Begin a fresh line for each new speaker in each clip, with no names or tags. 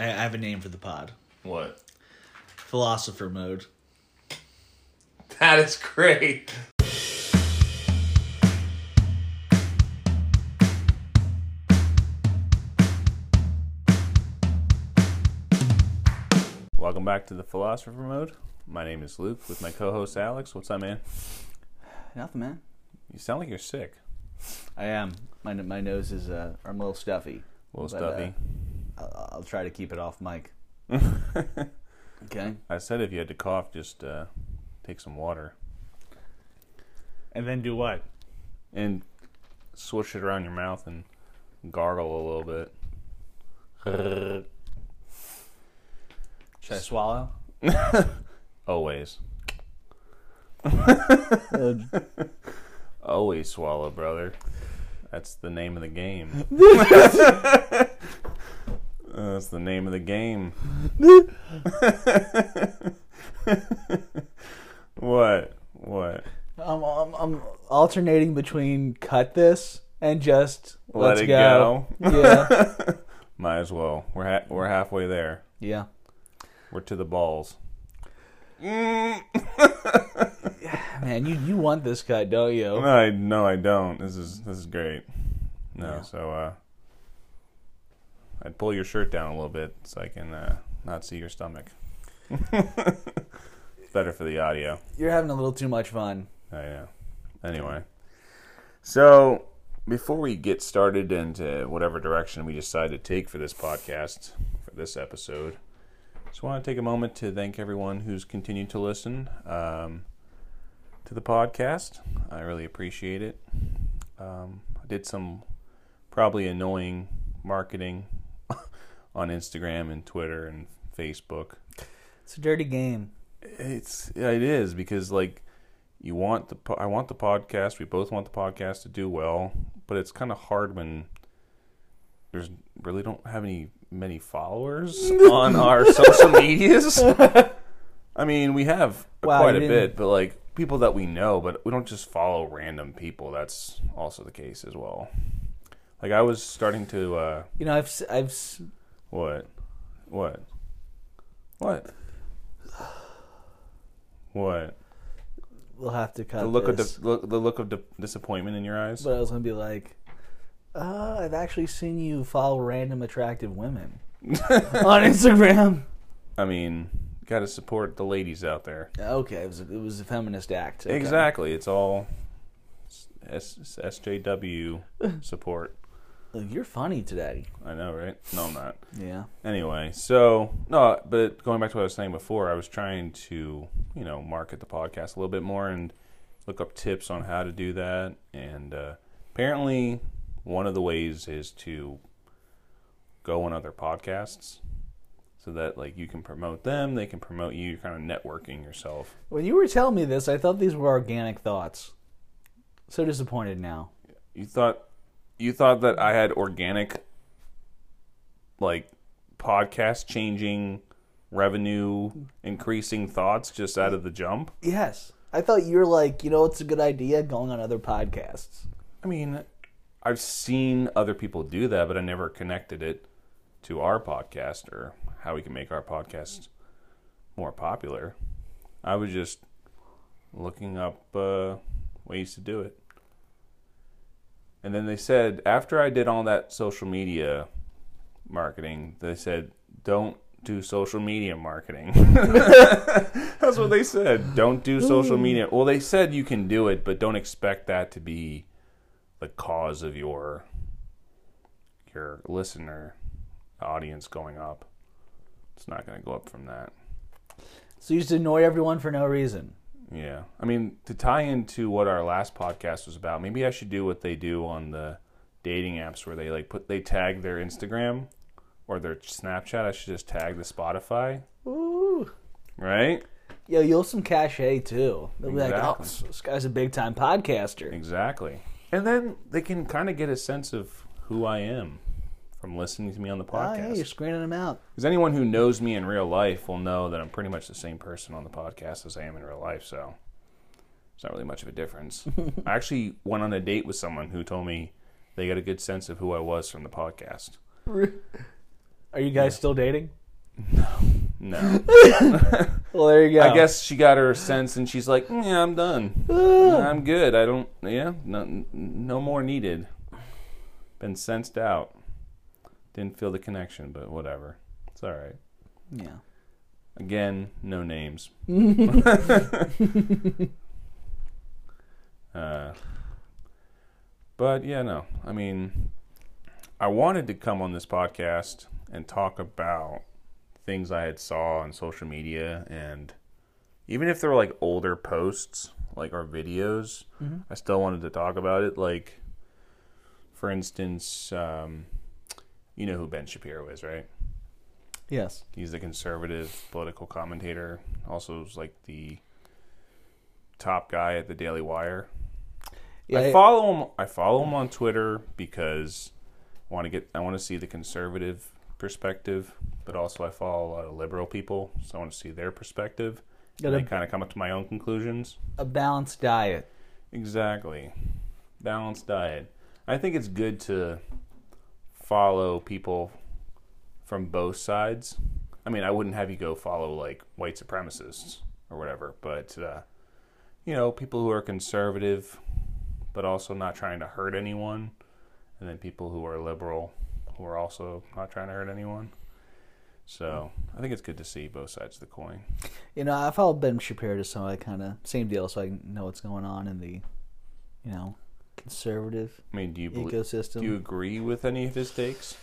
I, I have a name for the pod.
What?
Philosopher mode.
That is great. Welcome back to the Philosopher Mode. My name is Luke with my co-host Alex. What's up, man?
Nothing, man.
You sound like you're sick.
I am. My my nose is uh, I'm a little stuffy.
A little
But, uh,
stuffy.
I'll, I'll try to keep it off mic. Okay.
I said if you had to cough, just uh, take some water
And then do what?
and swish it around your mouth and gargle a little bit.
Should I swallow?
Always. Always swallow, brother. That's the name of the game. That's the name of the game. what? What?
I'm, I'm I'm alternating between cut this and just
Let
let's
it
go.
go.
yeah.
Might as well. We're ha- we're halfway there.
Yeah.
We're to the balls.
Man, you you want this cut, don't you?
I no, I don't. This is this is great. No,
Yeah.
so uh, I'd pull your shirt down a little bit so I can uh, not see your stomach. It's better for the audio.
You're having a little too much fun.
I know. Anyway, so before we get started into whatever direction we decide to take for this podcast, for this episode, just want to take a moment to thank everyone who's continued to listen um, to the podcast. I really appreciate it. Um, I did some probably annoying marketing on Instagram and Twitter and Facebook
It's a dirty game.
it's yeah, it is because like you want the po- I want the podcast. We both want the podcast to do well, but it's kind of hard when there's really don't have any many followers on our social medias. I mean, we have
Wow,
quite a bit, but like people that we know, but we don't just follow random people. That's also the case as well. Like I was starting to uh
You know, I've I've
what? What? What? What?
we'll have to cut
The look
this.
of di- look, the look of di- disappointment in your eyes.
But I was gonna be like, uh, I've actually seen you follow random attractive women on Instagram.
I mean, got to support the ladies out there.
Okay, it was a, it was a feminist act. Okay.
Exactly. It's all S- SJW support.
You're funny today.
I know, right? No, I'm not.
Yeah.
Anyway, so no, but going back to what I was saying before, I was trying to, you know, market the podcast a little bit more and look up tips on how to do that. And uh, apparently, one of the ways is to go on other podcasts so that like you can promote them, they can promote you. You're kind of networking yourself.
When you were telling me this, I thought these were organic thoughts. So disappointed now.
You thought you thought that I had organic like podcast changing revenue increasing thoughts just out of the jump.
Yes. I thought you were like, you know, it's a good idea going on other podcasts.
I mean, I've seen other people do that, but I never connected it to our podcast or how we can make our podcast more popular. I was just looking up uh, ways to do it. And then they said, after I did all that social media marketing, they said, don't do social media marketing. That's what they said. Don't do social mm. media. Well, they said you can do it, but don't expect that to be the cause of your your listener audience going up. It's not going to go up from that.
So you just annoy everyone for no reason.
Yeah. I mean, to tie into what our last podcast was about, maybe I should do what they do on the dating apps where they like put they tag their Instagram or their Snapchat. I should just tag the Spotify,
Ooh.
right?
Yo, you'll some cachet too. They'll be like, oh,
Exactly.
this guy's a big time podcaster.
Exactly. And then they can kind of get a sense of who I am from listening to me on the
Oh, yeah,
podcast.
you're screening them out.
Because anyone who knows me in real life will know that I'm pretty much the same person on the podcast as I am in real life. So it's not really much of a difference. I actually went on a date with someone who told me they got a good sense of who I was from the podcast.
Are you guys still dating?
No. No.
Well, there you go.
I guess she got her sense and she's like, "Mm, yeah, I'm done. I'm good. I don't, yeah, no, no more needed. Been sensed out. Didn't feel the connection, but whatever. It's all right.
Yeah.
Again, no names. uh, but yeah, no. I mean, I wanted to come on this podcast and talk about things I had saw on social media, and even if they were like older posts, like our videos, I still wanted to talk about it. Like, for instance, um, you know who Ben Shapiro is, right?
Yes.
He's the conservative political commentator. Also, is like the top guy at the Daily Wire.
Yeah.
I follow him. I follow him on Twitter because I want to get. I want to see the conservative perspective, but also I follow a lot of liberal people, so I want to see their perspective. And I kind of come up to my own conclusions.
a balanced diet.
Exactly. Balanced diet. I think it's good to follow people from both sides. I mean, I wouldn't have you go follow like white supremacists or whatever, but uh, you know, people who are conservative but also not trying to hurt anyone, and then people who are liberal who are also not trying to hurt anyone. So I think it's good to see both sides of the coin.
You know, I follow Ben Shapiro just so I kind of same deal, so I know what's going on in the, you know, conservative
I mean, do you believe,
ecosystem.
do you agree with any of his takes?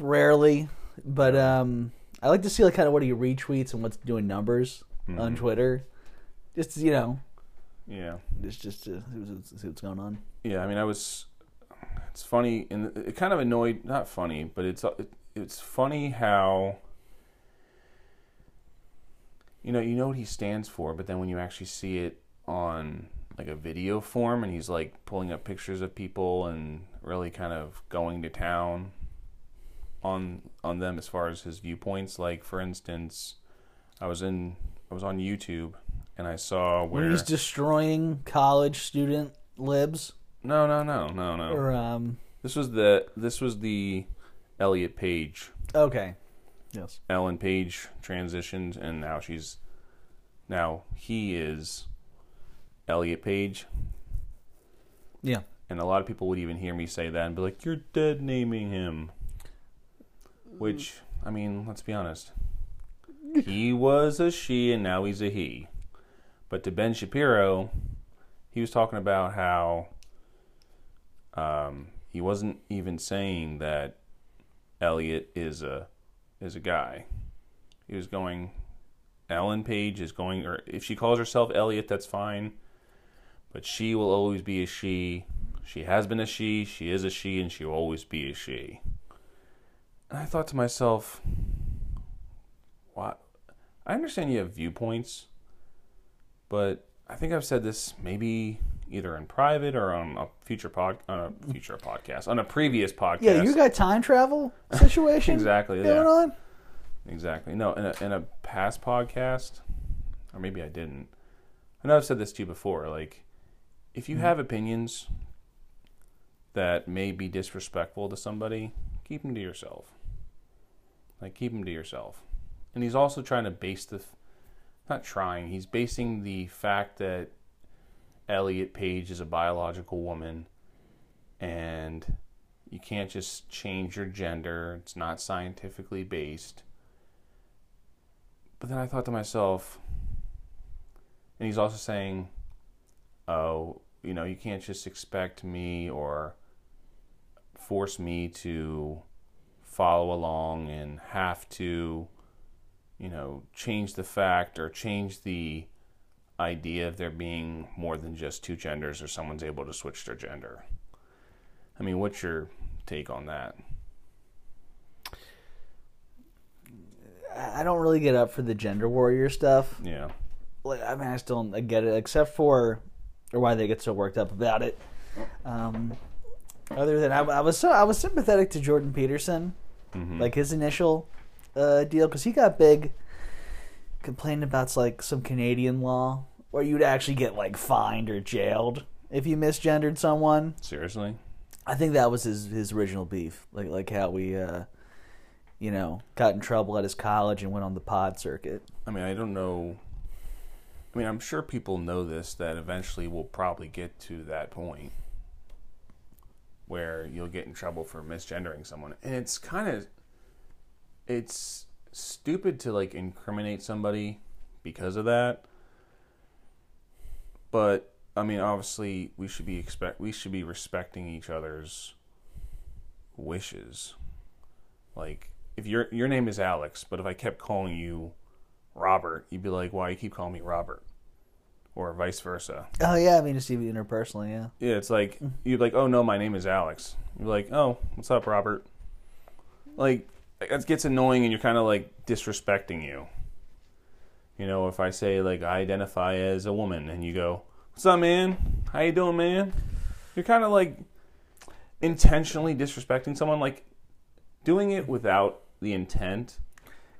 Rarely, but um, I like to see like kind of what he retweets and what's doing numbers on Twitter. Just you know,
Yeah.
just just to see what's going on.
Yeah, I mean, I was. It's funny, and it kind of annoyed. Not funny, but it's it, it's funny how. You know, you know what he stands for, but then when you actually see it on like a video form, and he's like pulling up pictures of people and really kind of going to town on on them as far as his viewpoints. Like for instance, I was in I was on YouTube and I saw where
he's destroying college student libs,
no no no no no
or um,
This was the this was the Elliot Page.
okay, yes,
Ellen Page transitioned and now she's now he is Elliot Page.
yeah,
And a lot of people would even hear me say that and be like, You're dead naming him Which, I mean, let's be honest. He was a she and now he's a he. But to Ben Shapiro, he was talking about how um, he wasn't even saying that Elliot is a is a guy. He was going Ellen Page is going or if she calls herself Elliot, that's fine. But she will always be a she. She has been a she, she is a she, and she will always be a she. And I thought to myself, what I understand you have viewpoints, but I think I've said this maybe either in private or on a future pod on a future podcast. On a previous podcast.
yeah. You got time travel situation
Exactly,
going
yeah.
on.
Exactly. No, in a, in a past podcast, or maybe I didn't. I know I've said this to you before. Like, if you mm-hmm. have opinions that may be disrespectful to somebody, keep them to yourself. Like, keep them to yourself. And he's also trying to base the, not trying, he's basing the fact that Elliot Page is a biological woman and you can't just change your gender. It's not scientifically based. But then I thought to myself, and he's also saying, oh, you know, you can't just expect me or force me to follow along and have to, you know, change the fact or change the idea of there being more than just two genders or someone's able to switch their gender. I mean, what's your take on that?
I don't really get up for the gender warrior stuff.
Yeah.
Like, I mean, I still I get it, except for or why they get so worked up about it. Um, other than I, I was so I was sympathetic to Jordan Peterson, like his initial uh, deal because he got big, complaining about like some Canadian law where you'd actually get like fined or jailed if you misgendered someone.
Seriously?
I think that was his his original beef, like like how we, uh, you know, got in trouble at his college and went on the pod circuit.
I mean, I don't know. I mean, I'm sure people know this that eventually we'll probably get to that point where you'll get in trouble for misgendering someone. And it's kind of it's stupid to like incriminate somebody because of that. But I mean, obviously, we should be expect we should be respecting each other's wishes. Like if your your name is Alex, but if I kept calling you Robert, you'd be like, "Why you keep calling me Robert?" Or vice versa.
Oh yeah, I mean just even interpersonally, yeah.
Yeah, it's like you'd be like, "Oh no, my name is Alex." You're like, "Oh, what's up, Robert?" Like it gets annoying, and you're kind of like disrespecting you. You know, if I say like I identify as a woman, and you go, "What's up, man? How you doing, man?" You're kind of like intentionally disrespecting someone. Like doing it without the intent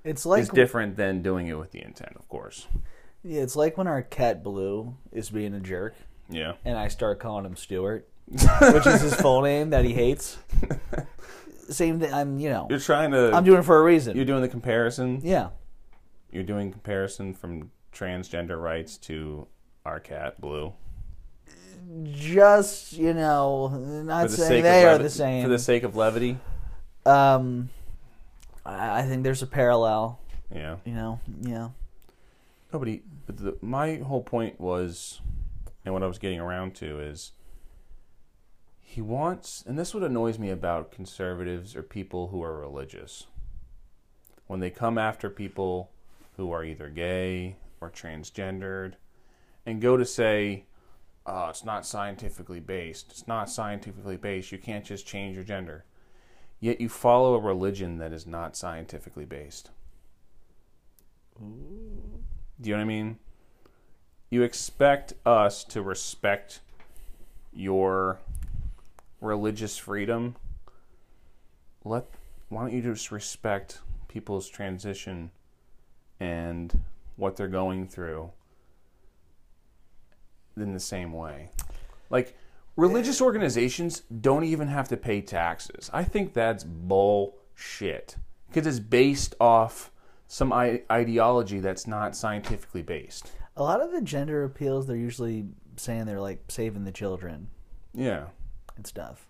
It's like
is different than doing it with the intent, of course.
yeah, it's like when our cat Blue is being a jerk
Yeah.
and I start calling him Stuart, which is his full name that he hates. Same thing. I'm, you know,
You're trying to.
I'm doing it for a reason.
you're doing the comparison.
yeah,
You're doing comparison from transgender rights to our cat Blue.
just you know, not saying they are the same.
For the sake of levity.
um, I I think there's a parallel.
Yeah.
You know, yeah.
Nobody. But the, my whole point was, and what I was getting around to is, he wants, and this is what annoys me about conservatives or people who are religious. When they come after people who are either gay or transgendered, and go to say, oh, it's not scientifically based. It's not scientifically based. You can't just change your gender. Yet you follow a religion that is not scientifically based. Do you know what I mean? You expect us to respect your religious freedom. Let why don't you just respect people's transition and what they're going through in the same way? Like religious organizations don't even have to pay taxes. I think that's bullshit because it's based off some I- ideology that's not scientifically based.
A lot of the gender appeals, they're usually saying they're like saving the children
Yeah.
and stuff,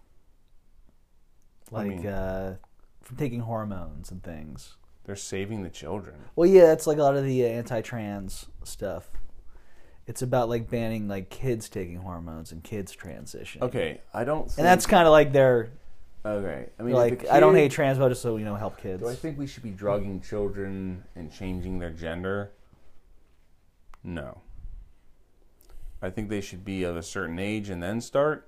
like
mean-
uh, from taking hormones and things.
They're saving the children.
Well, yeah, that's like a lot of the uh, anti-trans stuff. It's about like banning like kids taking hormones and kids transition.
Okay, I don't. Think,
and that's kind of like their
okay. I mean,
like I don't hate trans, but just so you know, help kids.
Do I think we should be drugging children and changing their gender? No. I think they should be of a certain age and then start.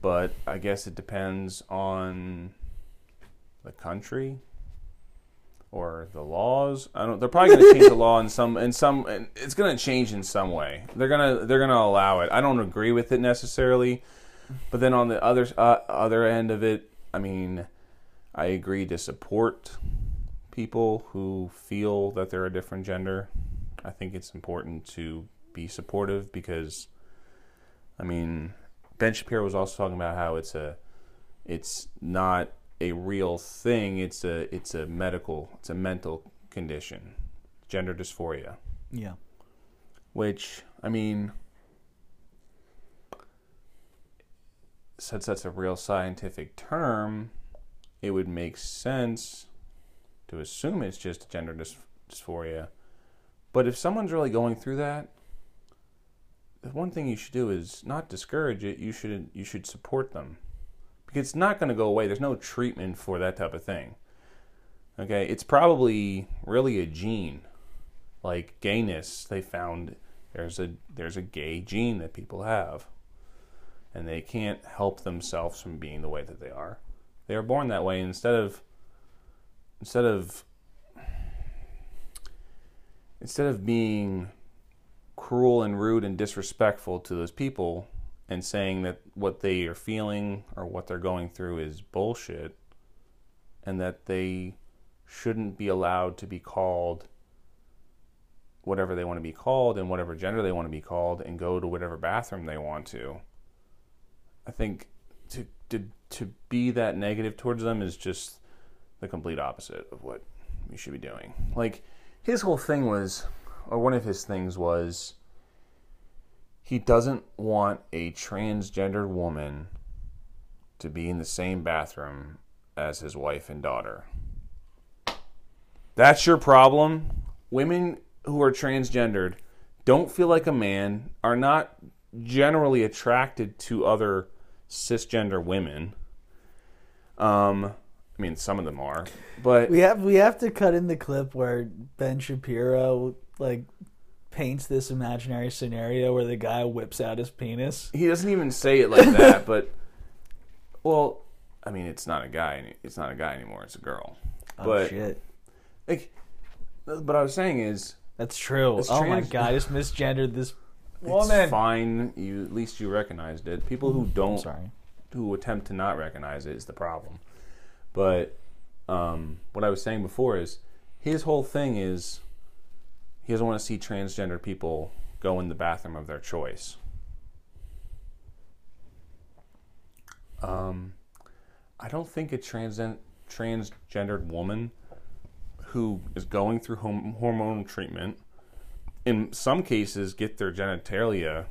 But I guess it depends on the country or the laws. I don't. They're probably going to change the law in some. In some, it's going to change in some way. They're gonna. They're gonna allow it. I don't agree with it necessarily, but then on the other uh, other end of it, I mean, I agree to support people who feel that they're a different gender. I think it's important to be supportive because, I mean, Ben Shapiro was also talking about how it's a, it's not a real thing. It's a it's a medical, it's a mental condition, gender dysphoria.
yeah,
Which I mean, since that's a real scientific term, it would make sense to assume it's just gender dys- dysphoria. But if someone's really going through that, the one thing you should do is not discourage it. You should you should support them it's not going to go away. There's no treatment for that type of thing. Okay, it's probably really a gene, like gayness. They found there's a there's a gay gene that people have, and they can't help themselves from being the way that they are. They are born that way. Instead of instead of instead of being cruel and rude and disrespectful to those people and saying that what they are feeling or what they're going through is bullshit and that they shouldn't be allowed to be called whatever they want to be called and whatever gender they want to be called and go to whatever bathroom they want to. I think to to to be that negative towards them is just the complete opposite of what you should be doing. Like his whole thing was, or one of his things was, he doesn't want a transgendered woman to be in the same bathroom as his wife and daughter. That's your problem. Women who are transgendered don't feel like a man, are not generally attracted to other cisgender women. Um, I mean, some of them are, but
We have we have to cut in the clip where Ben Shapiro like paints this imaginary scenario where the guy whips out his penis.
he doesn't even say it like that. But well, I mean, it's not a guy. It's not a guy anymore. It's a girl.
Oh
but
shit.
like, what I was saying is,
That's true.
It's
oh my god, I just misgendered this
it's
woman.
fine. You at least you recognized it. People who don't
Sorry.
who attempt to not recognize it is the problem. But um, what I was saying before is his whole thing is he doesn't want to see transgender people go in the bathroom of their choice. Um, I don't think a transgen- transgendered woman who is going through hom- hormone treatment, in some cases, get their genitalia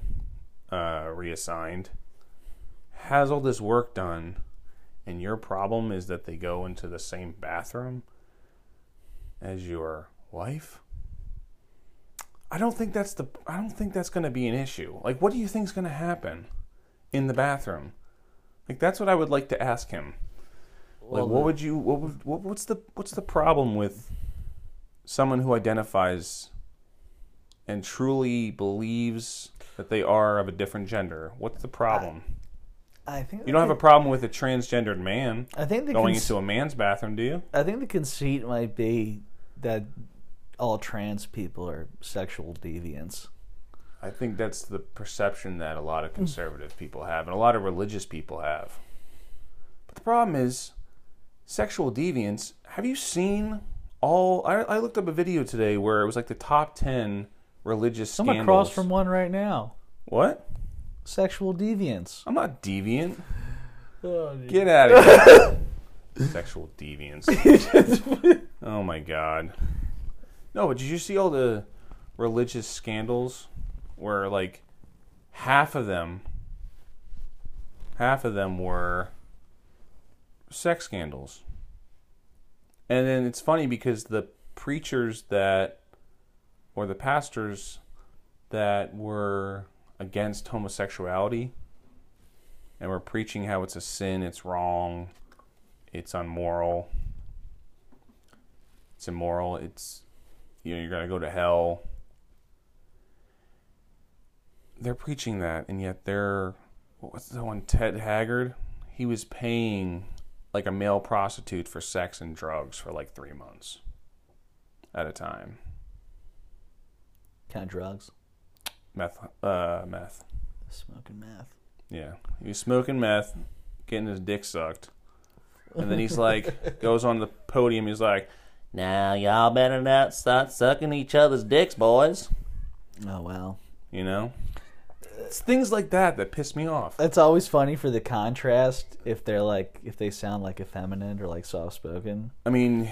uh, reassigned has all this work done and your problem is that they go into the same bathroom as your wife i don't think that's the i don't think that's going to be an issue. Like what do you think is going to happen in the bathroom? Like that's what i would like to ask him. Like
Well,
what would you what, would, what what's the what's the problem with someone who identifies and truly believes that they are of a different gender? What's the problem?
I think
you don't have a problem with a transgendered man
I think
going
cons-
into a man's bathroom, do you?
I think the conceit might be that all trans people are sexual deviants.
I think that's the perception that a lot of hmm. conservative people have and a lot of religious people have. But the problem is, sexual deviants. Have you seen all? I, I looked up a video today where it was like the top 10 religious
I'm
scandals.
across from one right now.
What?
Sexual deviants.
I'm not deviant.
Oh,
Get out of here. Sexual deviants. oh my god. No, but did you see all the religious scandals where like half of them half of them were sex scandals. And then it's funny because the preachers that or the pastors that were against homosexuality and we're preaching how it's a sin, it's wrong, it's unmoral, it's immoral, it's you know you're gonna go to hell. They're preaching that, and yet they're what was the one Ted Haggard? He was paying like a male prostitute for sex and drugs for like three months at a time.
Kind of drugs.
Meth, uh, meth.
Smoking meth.
Yeah, he was smoking meth, getting his dick sucked, and then he's like, goes on the podium. He's like, "Now y'all better not start sucking each other's dicks, boys."
Oh well.
You know, it's things like that that piss me off.
It's always funny for the contrast if they're like if they sound like effeminate or like soft spoken.
I mean,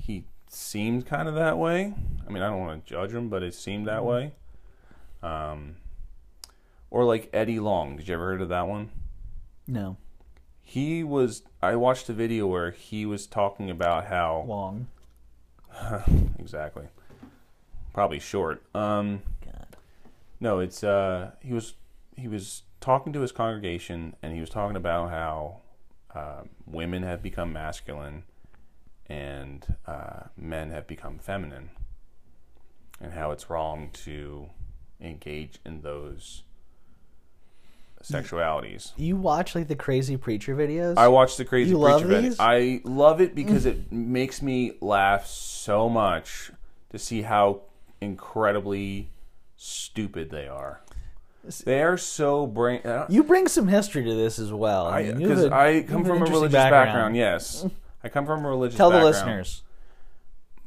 he seemed kind of that way. I mean, I don't want to judge him, but it seemed that way. Um, or like Eddie Long. Did you ever heard of that one?
No.
He was. I watched a video where he was talking about how
Long.
exactly. Probably short. Um,
God.
no, it's uh, he was he was talking to his congregation, and he was talking about how uh, women have become masculine and uh, men have become feminine, and how it's wrong to engage in those sexualities.
You watch like the crazy preacher videos?
I watch the Crazy
You
Preacher videos.
these?
I love it because it makes me laugh so much to see how incredibly stupid they are. They are so brain. uh,
you bring some history to this as well. I mean, you have
Because
a-
I
you
come
have
from a
interesting
religious background. Yes, I come from a religious.
Tell the
background.
listeners.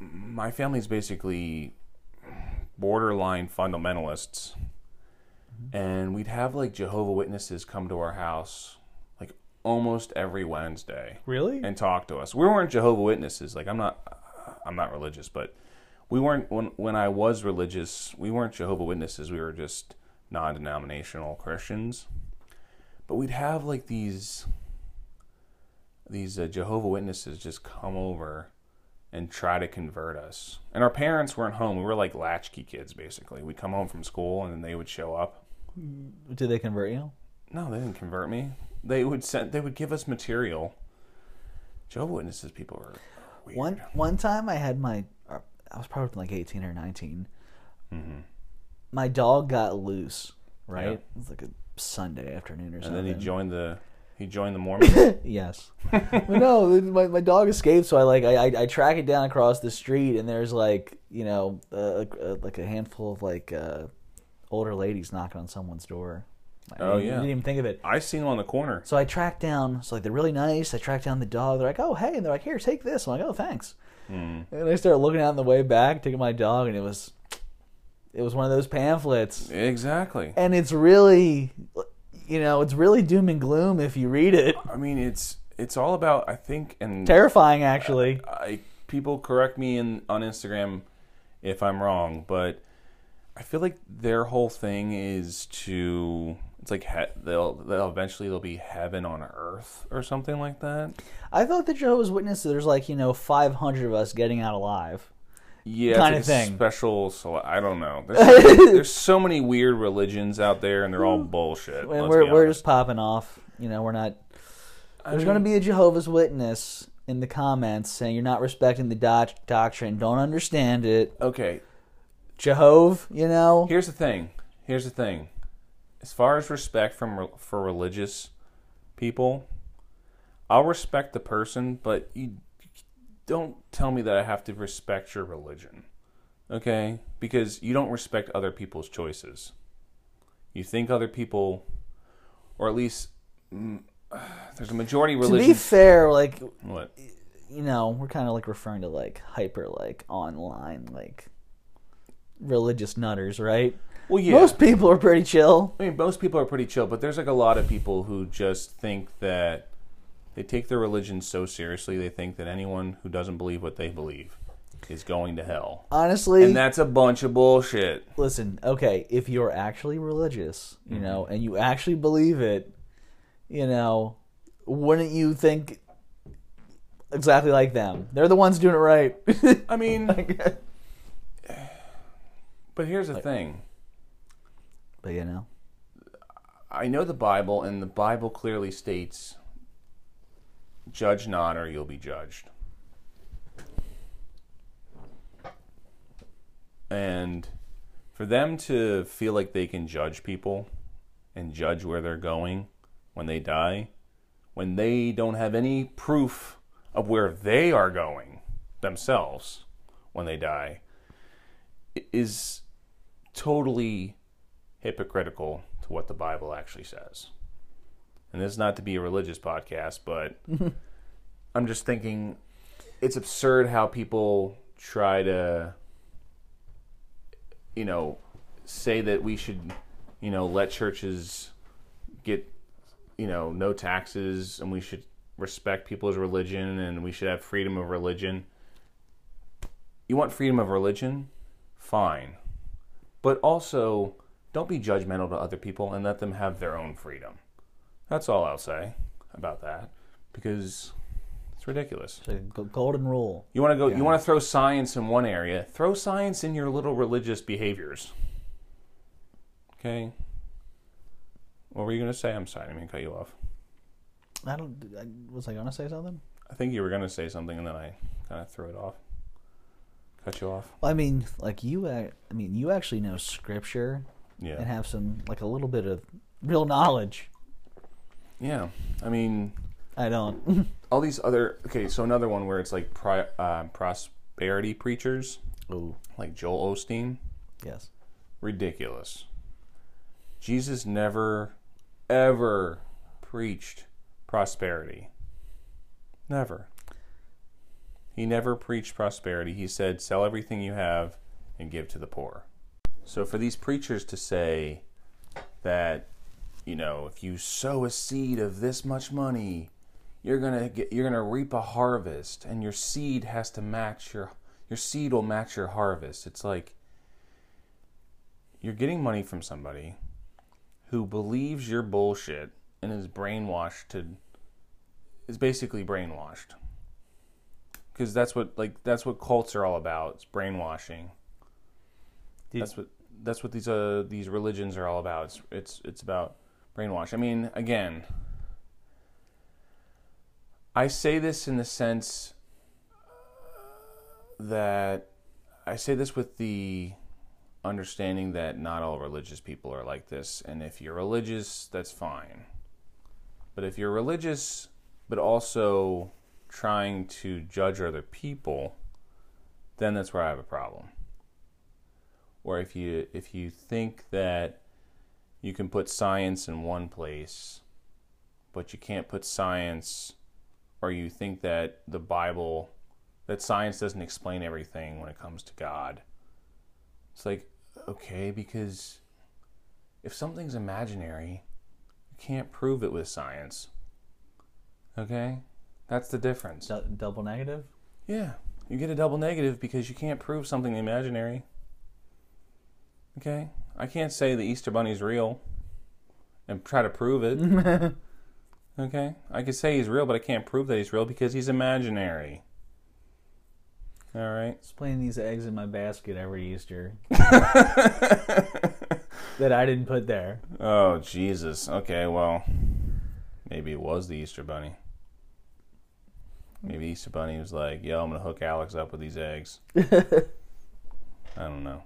my family's basically borderline fundamentalists. And we'd have like Jehovah Witnesses come to our house like almost every Wednesday
Really?
and talk to us. We weren't Jehovah Witnesses. Like I'm not, I'm not religious, but we weren't when when I was religious. We weren't Jehovah Witnesses. We were just non-denominational Christians. But we'd have like these these uh, Jehovah Witnesses just come over and try to convert us. And our parents weren't home. We were like latchkey kids, basically. We'd come home from school and then they would show up.
Did they convert you?
No, they didn't convert me. They would send. They would give us material. Jehovah Witnesses people are weird.
One one time I had my uh, I was probably like 18 or 19. My dog got loose, right?
Yeah.
It was like a Sunday afternoon or something.
and then he joined the he joined the Mormons.
Yes. but no, my, my dog escaped, so I like I, I I track it down across the street, and there's like you know uh, uh, like a handful of like uh, older ladies knocking on someone's door. I
Oh,
didn't-
yeah.
didn't even think of it.
I seen them on the corner.
So I tracked down. So like they're really nice. I tracked down the dog. They're like, oh hey, and they're like, here, take this. I'm like, oh thanks.
Hmm.
And I start looking out on the way back, taking my dog, and it was it was one of those pamphlets,
Exactly.
and it's really you know it's really doom and gloom if you read it.
I mean, it's it's all about I think and
Terrifying, actually.
I people correct me in on Instagram if I'm wrong, but I feel like their whole thing is to it's like he, they'll they'll eventually there'll be heaven on earth or something like that.
I thought the Jehovah's Witnesses, there's like, you know, 500 of us getting out alive.
Yeah, like a
thing.
Special, so I don't know. There's so, many, there's so many weird religions out there, and they're all mm. bullshit.
And we're, we're just popping off. You know, we're not.
I
There's
mean,
going to be a Jehovah's Witness in the comments saying you're not respecting the doc- doctrine, don't understand it.
okay.
Jehovah, you know?
Here's the thing. Here's the thing. As far as respect from for religious people, I'll respect the person, but you don't tell me that I have to respect your religion. Okay? Because you don't respect other people's choices. You think other people or at least mm, there's a majority religion.
To be fair, like,
what?
you know, we're kind of like referring to like hyper, like online, like religious nutters, right?
Well, yeah.
Most people are pretty chill.
I mean, most people are pretty chill, but there's like a lot of people who just think that they take their religion so seriously. They think that anyone who doesn't believe what they believe is going to hell,
Honestly,
and that's a bunch of bullshit.
listen, okay, if you're actually religious, you mm-hmm. know, and you actually believe it, you know, wouldn't you think exactly like them? They're the ones doing it right.
I mean, but here's the thing.
but you know,
I know the Bible, and the Bible clearly states, "Judge not, or you'll be judged." And for them to feel like they can judge people and judge where they're going when they die, when they don't have any proof of where they are going themselves when they die, is totally hypocritical to what the Bible actually says. And this is not to be a religious podcast, but I'm just thinking it's absurd how people try to, you know, say that we should, you know, let churches get, you know, no taxes and we should respect people's religion and we should have freedom of religion. You want freedom of religion? Fine. But also, don't be judgmental to other people and let them have their own freedom. That's all I'll say about that because it's ridiculous.
it's a g- golden rule.
You want to go you want to throw science in one area, throw science in your little religious behaviors. Okay? What were you going to say? I'm sorry, I didn't mean to cut you off.
I don't. I, was I gonna say something?
I think you were going to say something and then I kind of threw it off. Cut you off.
Well, I mean, like you. I mean, you actually know scripture
yeah.
and have some like a little bit of real knowledge.
Yeah. I mean,
I don't.
all these other okay so another one where it's like pri- uh, prosperity preachers
oh,
like joel osteen
yes.
ridiculous jesus never ever preached prosperity never he never preached prosperity. He said sell everything you have and give to the poor. So for these preachers to say that you know, if you sow a seed of this much money, you're gonna get you're gonna reap a harvest, and your seed has to match your your seed will match your harvest. It's like you're getting money from somebody who believes your bullshit and is brainwashed to is basically brainwashed because that's what like that's what cults are all about it's brainwashing
Dude.
that's what that's what these uh these religions are all about it's it's it's about brainwash i mean again i say this in the sense that i say this with the understanding that not all religious people are like this and if you're religious that's fine but if you're religious but also trying to judge other people then that's where i have a problem. Or if you if you think that you can put science in one place but you can't put science or you think that the bible that science doesn't explain everything when it comes to god it's like okay because if something's imaginary you can't prove it with science. Okay that's the difference
Du- double negative.
yeah you get a double negative because you can't prove something imaginary Okay? I can't say the Easter Bunny's real and try to prove it. okay? I could say he's real, but I can't prove that he's real because he's imaginary. All right?
Just playing these eggs in my basket every Easter that I didn't put there.
Oh, Jesus. Okay, well, maybe it was the Easter Bunny. Maybe Easter Bunny was like, yo, I'm going to hook Alex up with these eggs. I don't know.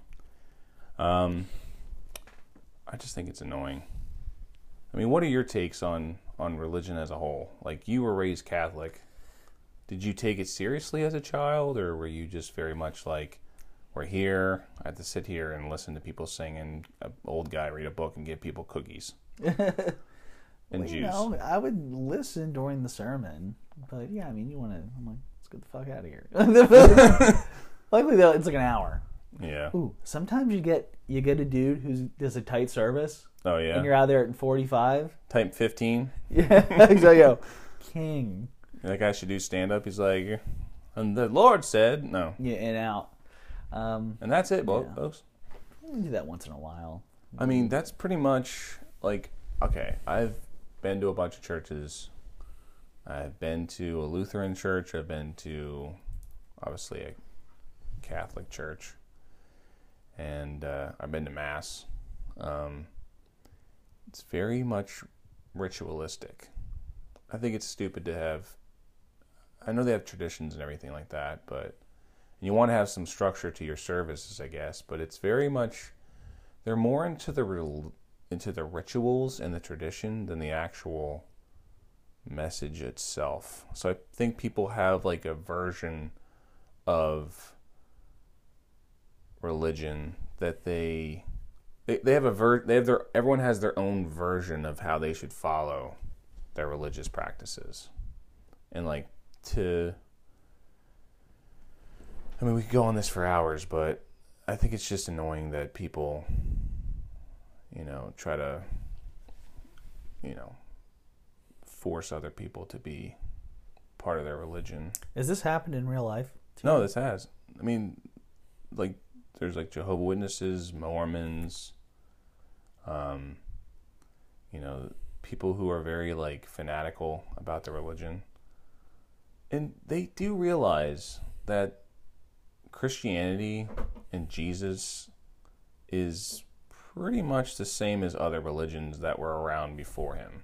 Um, I just think it's annoying. I mean, what are your takes on on religion as a whole? Like, you were raised Catholic. Did you take it seriously as a child, or were you just very much like, we're here, I have to sit here and listen to people sing, and an old guy read a book and give people cookies and
Well,
juice?
you know, I would listen during the sermon, but yeah, I mean, you want to? I'm like, let's get the fuck out of here. Luckily, though, it's like an hour.
Yeah.
Ooh, sometimes you get you get a dude who does a tight service,
Oh yeah.
and you're out there at 45.
Type 15.
Yeah, so yo, king.
That guy should do stand up. He's like, and the Lord said no,
Yeah, and out. Um,
and that's it,
Yeah.
folks.
we do that once in a while.
I mean, that's pretty much like okay. I've been to a bunch of churches. I've been to a Lutheran church. I've been to obviously a Catholic church, and uh, I've been to mass. Um, it's very much ritualistic. I think it's stupid to have. I know they have traditions and everything like that, but you want to have some structure to your services, I guess. But it's very much they're more into the into the rituals and the tradition than the actual message itself. So I think people have like a version of religion that they they, they have a ver- they have their everyone has their own version of how they should follow their religious practices. And like to I mean we could go on this for hours, but I think it's just annoying that people you know try to you know force other people to be part of their religion.
Has this happened in real life?
No,
you?
this has. I mean, like there's like Jehovah Witnesses, Mormons, um, you know, people who are very like fanatical about their religion, and they do realize that Christianity and Jesus is pretty much the same as other religions that were around before him.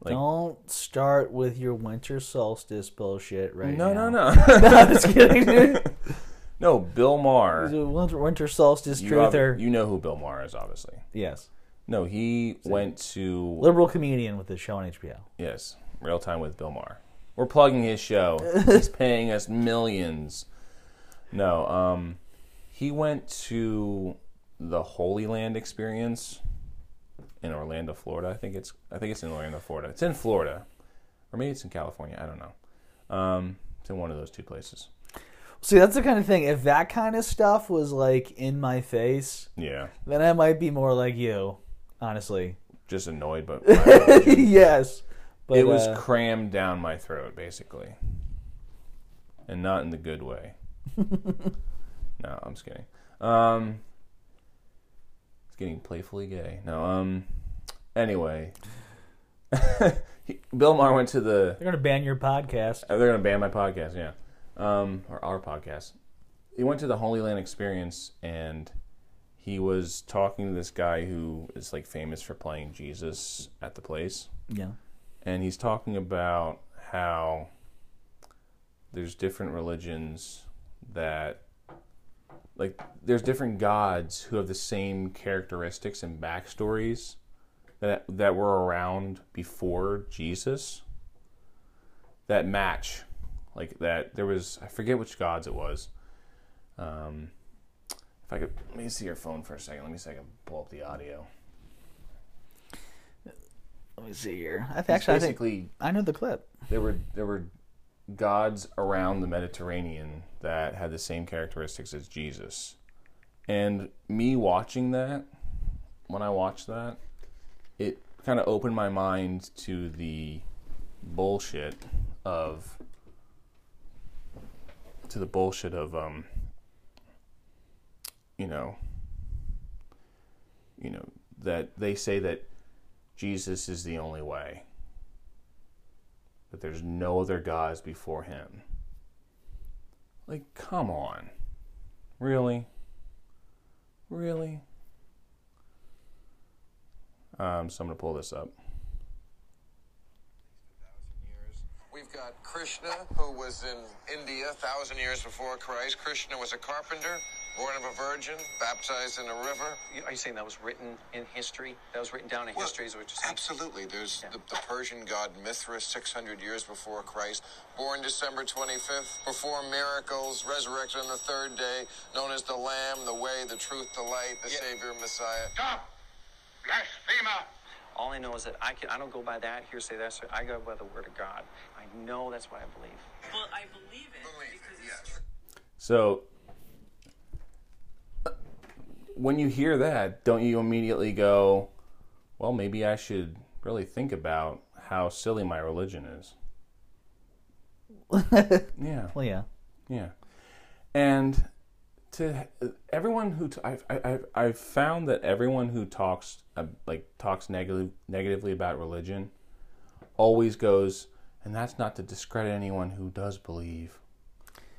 Like,
Don't start with your winter solstice bullshit right
no,
now.
no, no,
no. I'm just kidding, dude.
no. Bill Maher.
He's a winter, winter solstice
You, ob-
truther.
you know who Bill Maher is, obviously.
yes.
No, he went to
Liberal comedian with his show on HBO.
yes, real time with Bill Maher. We're plugging his show. He's paying us millions. No, um, he went to the Holy Land experience in Orlando, Florida. I think it's I think it's in Orlando, Florida. It's in Florida, or maybe it's in California. I don't know. Um, it's in one of those two places.
See, that's the kind of thing. If that kind of stuff was like in my face,
Yeah,
then I might be more like you. honestly.
Just annoyed, but
yes. But,
it was
uh,
crammed down my throat, basically, and not in the good way. no, I'm just kidding. Um, it's getting playfully gay. No, um, anyway, Bill Maher went to the.
they're gonna ban your podcast.
uh, They're gonna ban my podcast, yeah, um, or our podcast. He went to the Holy Land Experience, and he was talking to this guy who is like famous for playing Jesus at the place
Yeah.
and he's talking about how there's different religions that like there's different gods who have the same characteristics and backstories that that were around before Jesus that match like that there was I forget which gods it was um if I could let me see your phone for a second let me see if I can pull up the audio
Let me see here. I think actually I think I know the clip.
there were there were gods around the Mediterranean that had the same characteristics as Jesus. And me watching that, when I watched that, it kind of opened my mind to the bullshit of to the bullshit of um you know you know that they say that Jesus is the only way that there's no other gods before him. Like, come on. Really? Really? Um, so I'm going to pull this up.
We've got Krishna, who was in India a thousand years before Christ. Krishna was a carpenter, born of a virgin, baptized in a river.
Are you saying that was written in history? That was written down in
Well,
history? Is what you're saying?
Absolutely. There's the, the Persian god Mithras, 600 years before Christ, born December 25th, performed miracles, resurrected on the third day, known as the Lamb, the Way, the Truth, the Light, the Savior, Messiah.
Stop! Blasphemer!
All I know is that I can. I don't go by that hearsay. That's I go by the word of God. I know that's what I believe.
Well, I believe it
Believe
because
it,
it's
yes.
So, when you hear that, don't you immediately go, well, maybe I should really think about how silly my religion is? yeah.
Well, yeah.
Yeah, and to everyone who t- I've, I've I've found that everyone who talks uh, like talks negative negatively about religion always goes, and that's not to discredit anyone who does believe.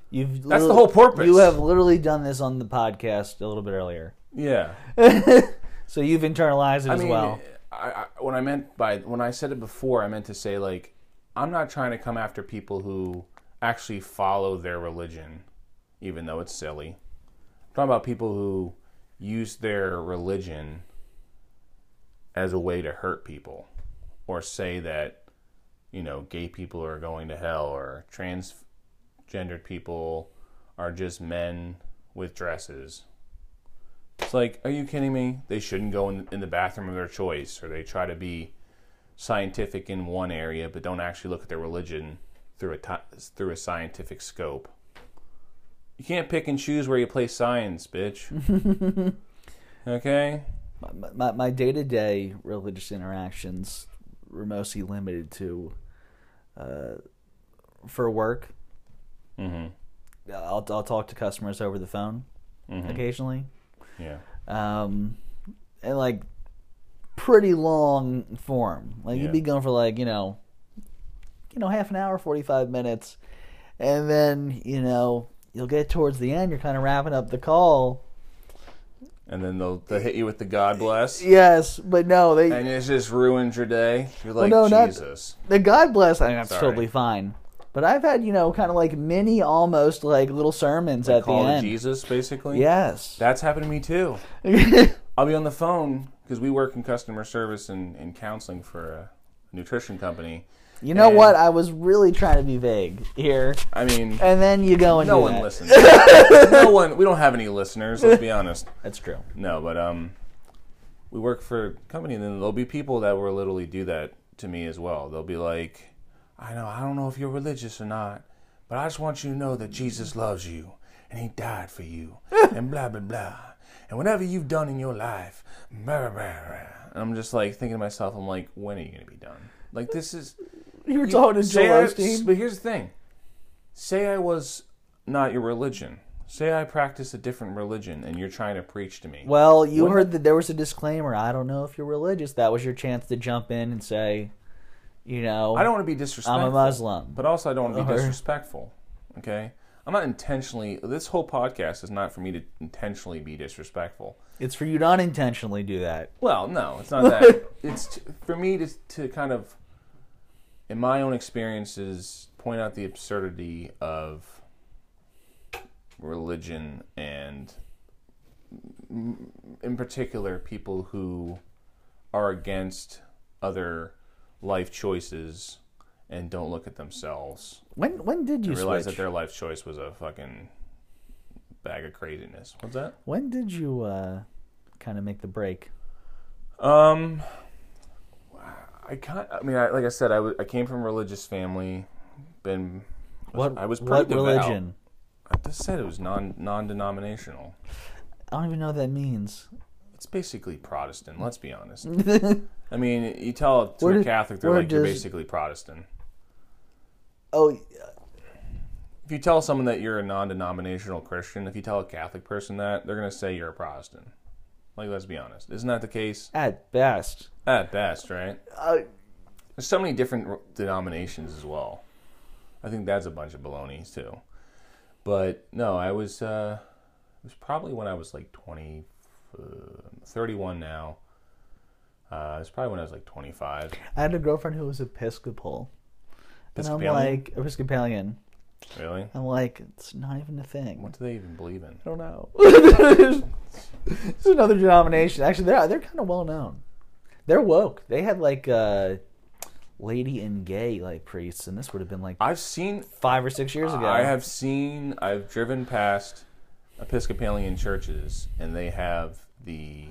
You've
That's the whole purpose.
You have literally done this on the podcast a little bit earlier,
Yeah,
so you've internalized it
I
as
mean,
well.
I, I, when I meant by when I said it before, I meant to say like I'm not trying to come after people who actually follow their religion, even though it's silly. I'm talking about people who use their religion as a way to hurt people, or say that you know gay people are going to hell, or transgendered people are just men with dresses. It's like, are you kidding me? They shouldn't go in, in the bathroom of their choice, or they try to be scientific in one area, but don't actually look at their religion through a through a scientific scope. You can't pick and choose where you play science, bitch. okay.
my my, my day-to-day religious interactions were mostly limited to uh, for work
Mm-hmm.
I'll, I'll talk to customers over the phone occasionally
Yeah.
um, and like pretty long form like
Yeah.
you'd be going for like you know you know half an hour 45 minutes and then you know you'll get towards the end you're kind of wrapping up the call
And then they'll, they'll hit you with the God bless,
yes but no they
and it just ruins your day. You're like,
no, not-
Jesus.
The God bless. I mean, that's
Sorry.
totally fine. But I've had, you know, kind of like mini, almost like little sermons at the end.
Jesus, basically.
Yes.
That's happened to me too. I'll be on the phone because we work in customer service and, and counseling for a nutrition company.
you know
And-
what? I was really trying to be vague here,
I mean,
and then you go and
no one
that.
listens. no one. We don't have any listeners. Let's be honest.
That's true.
No, but um, we work for a company, and then there'll be people that will literally do that to me as well. They'll be like, "I know, I don't know if you're religious or not, but I just want you to know that Jesus loves you and He died for you, and blah blah blah. And whatever you've done in your life, blah blah blah." blah." And I'm just like thinking to myself, I'm like, when are you going to be done? Like this is.
You were talking to Joel Osteen.
but here's the thing. Say I was not your religion. Say I practice a different religion, and you're trying to preach to me.
Well, you
Wouldn't
heard that there was a disclaimer. I don't know if you're religious. That was your chance to jump in and say, you know,
I don't want to be disrespectful.
I'm a Muslim.
But also, I don't want to be
Or-
disrespectful. Okay? I'm not intentionally. This whole podcast is not for me to intentionally be disrespectful.
It's for you to unintentionally do that.
Well, no, it's not that. it's t- for me to, to kind of, in my own experiences, point out the absurdity of religion and, in particular, people who are against other life choices and don't look at themselves
When when did you
realize
switch?
that their life choice was a fucking bag of craziness. What's that?
When did you uh, kind of make the break?
Um, I can't. I mean, I, like I said, I I came from a religious family. Been
What
I was pretty
what
devout.
religion?
I just said it was non non denominational.
I don't even know what that means.
It's basically Protestant. Let's be honest. I mean, you tell to
Where
a Catholic, they're like you're basically Protestant.
oh,
If you tell someone that you're a non-denominational Christian, if you tell a Catholic person that, they're gonna say you're a Protestant. Like, let's be honest. Isn't that the case?
at best.
At best, right?
Uh,
There's so many different denominations as well. I think that's a bunch of baloney too. But no, I was uh, it was probably when I was like 20, uh, 31 now. Uh, it's probably when I was like 25.
I had a girlfriend who was Episcopal, and I'm
Episcopalian?
like Episcopalian.
Really?
I'm like, it's not even a thing.
What do they even believe in?
I don't know. it's another denomination. Actually, they're they're kind of well known. They're woke. They had like uh, lady and gay like priests, and this would have been like
I've seen.
five or six years ago.
I have seen. I've driven past Episcopalian churches, and they have the,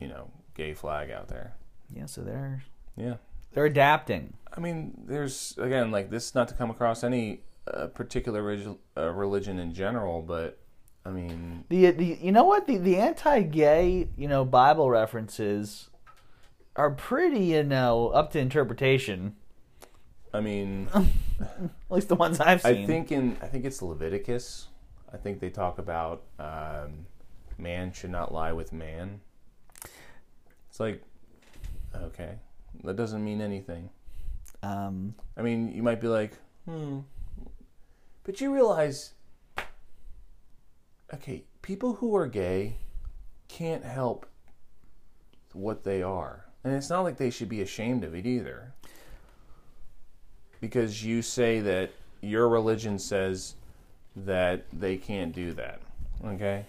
you know, gay flag out there.
Yeah, so they're
Yeah.
they're adapting.
I mean, there's again like this not to come across any uh, particular relig- uh, religion in general, but I mean,
The, the you know what the the anti-gay you know Bible references are pretty you know up to interpretation.
I mean,
At least the ones I've seen.
I think in I think it's Leviticus. I think they talk about um, man should not lie with man. It's like, okay, that doesn't mean anything.
Um,
I mean, you might be like, hmm. But you realize, okay, people who are gay can't help what they are. And it's not like they should be ashamed of it either. Because you say that your religion says that they can't do that. Okay?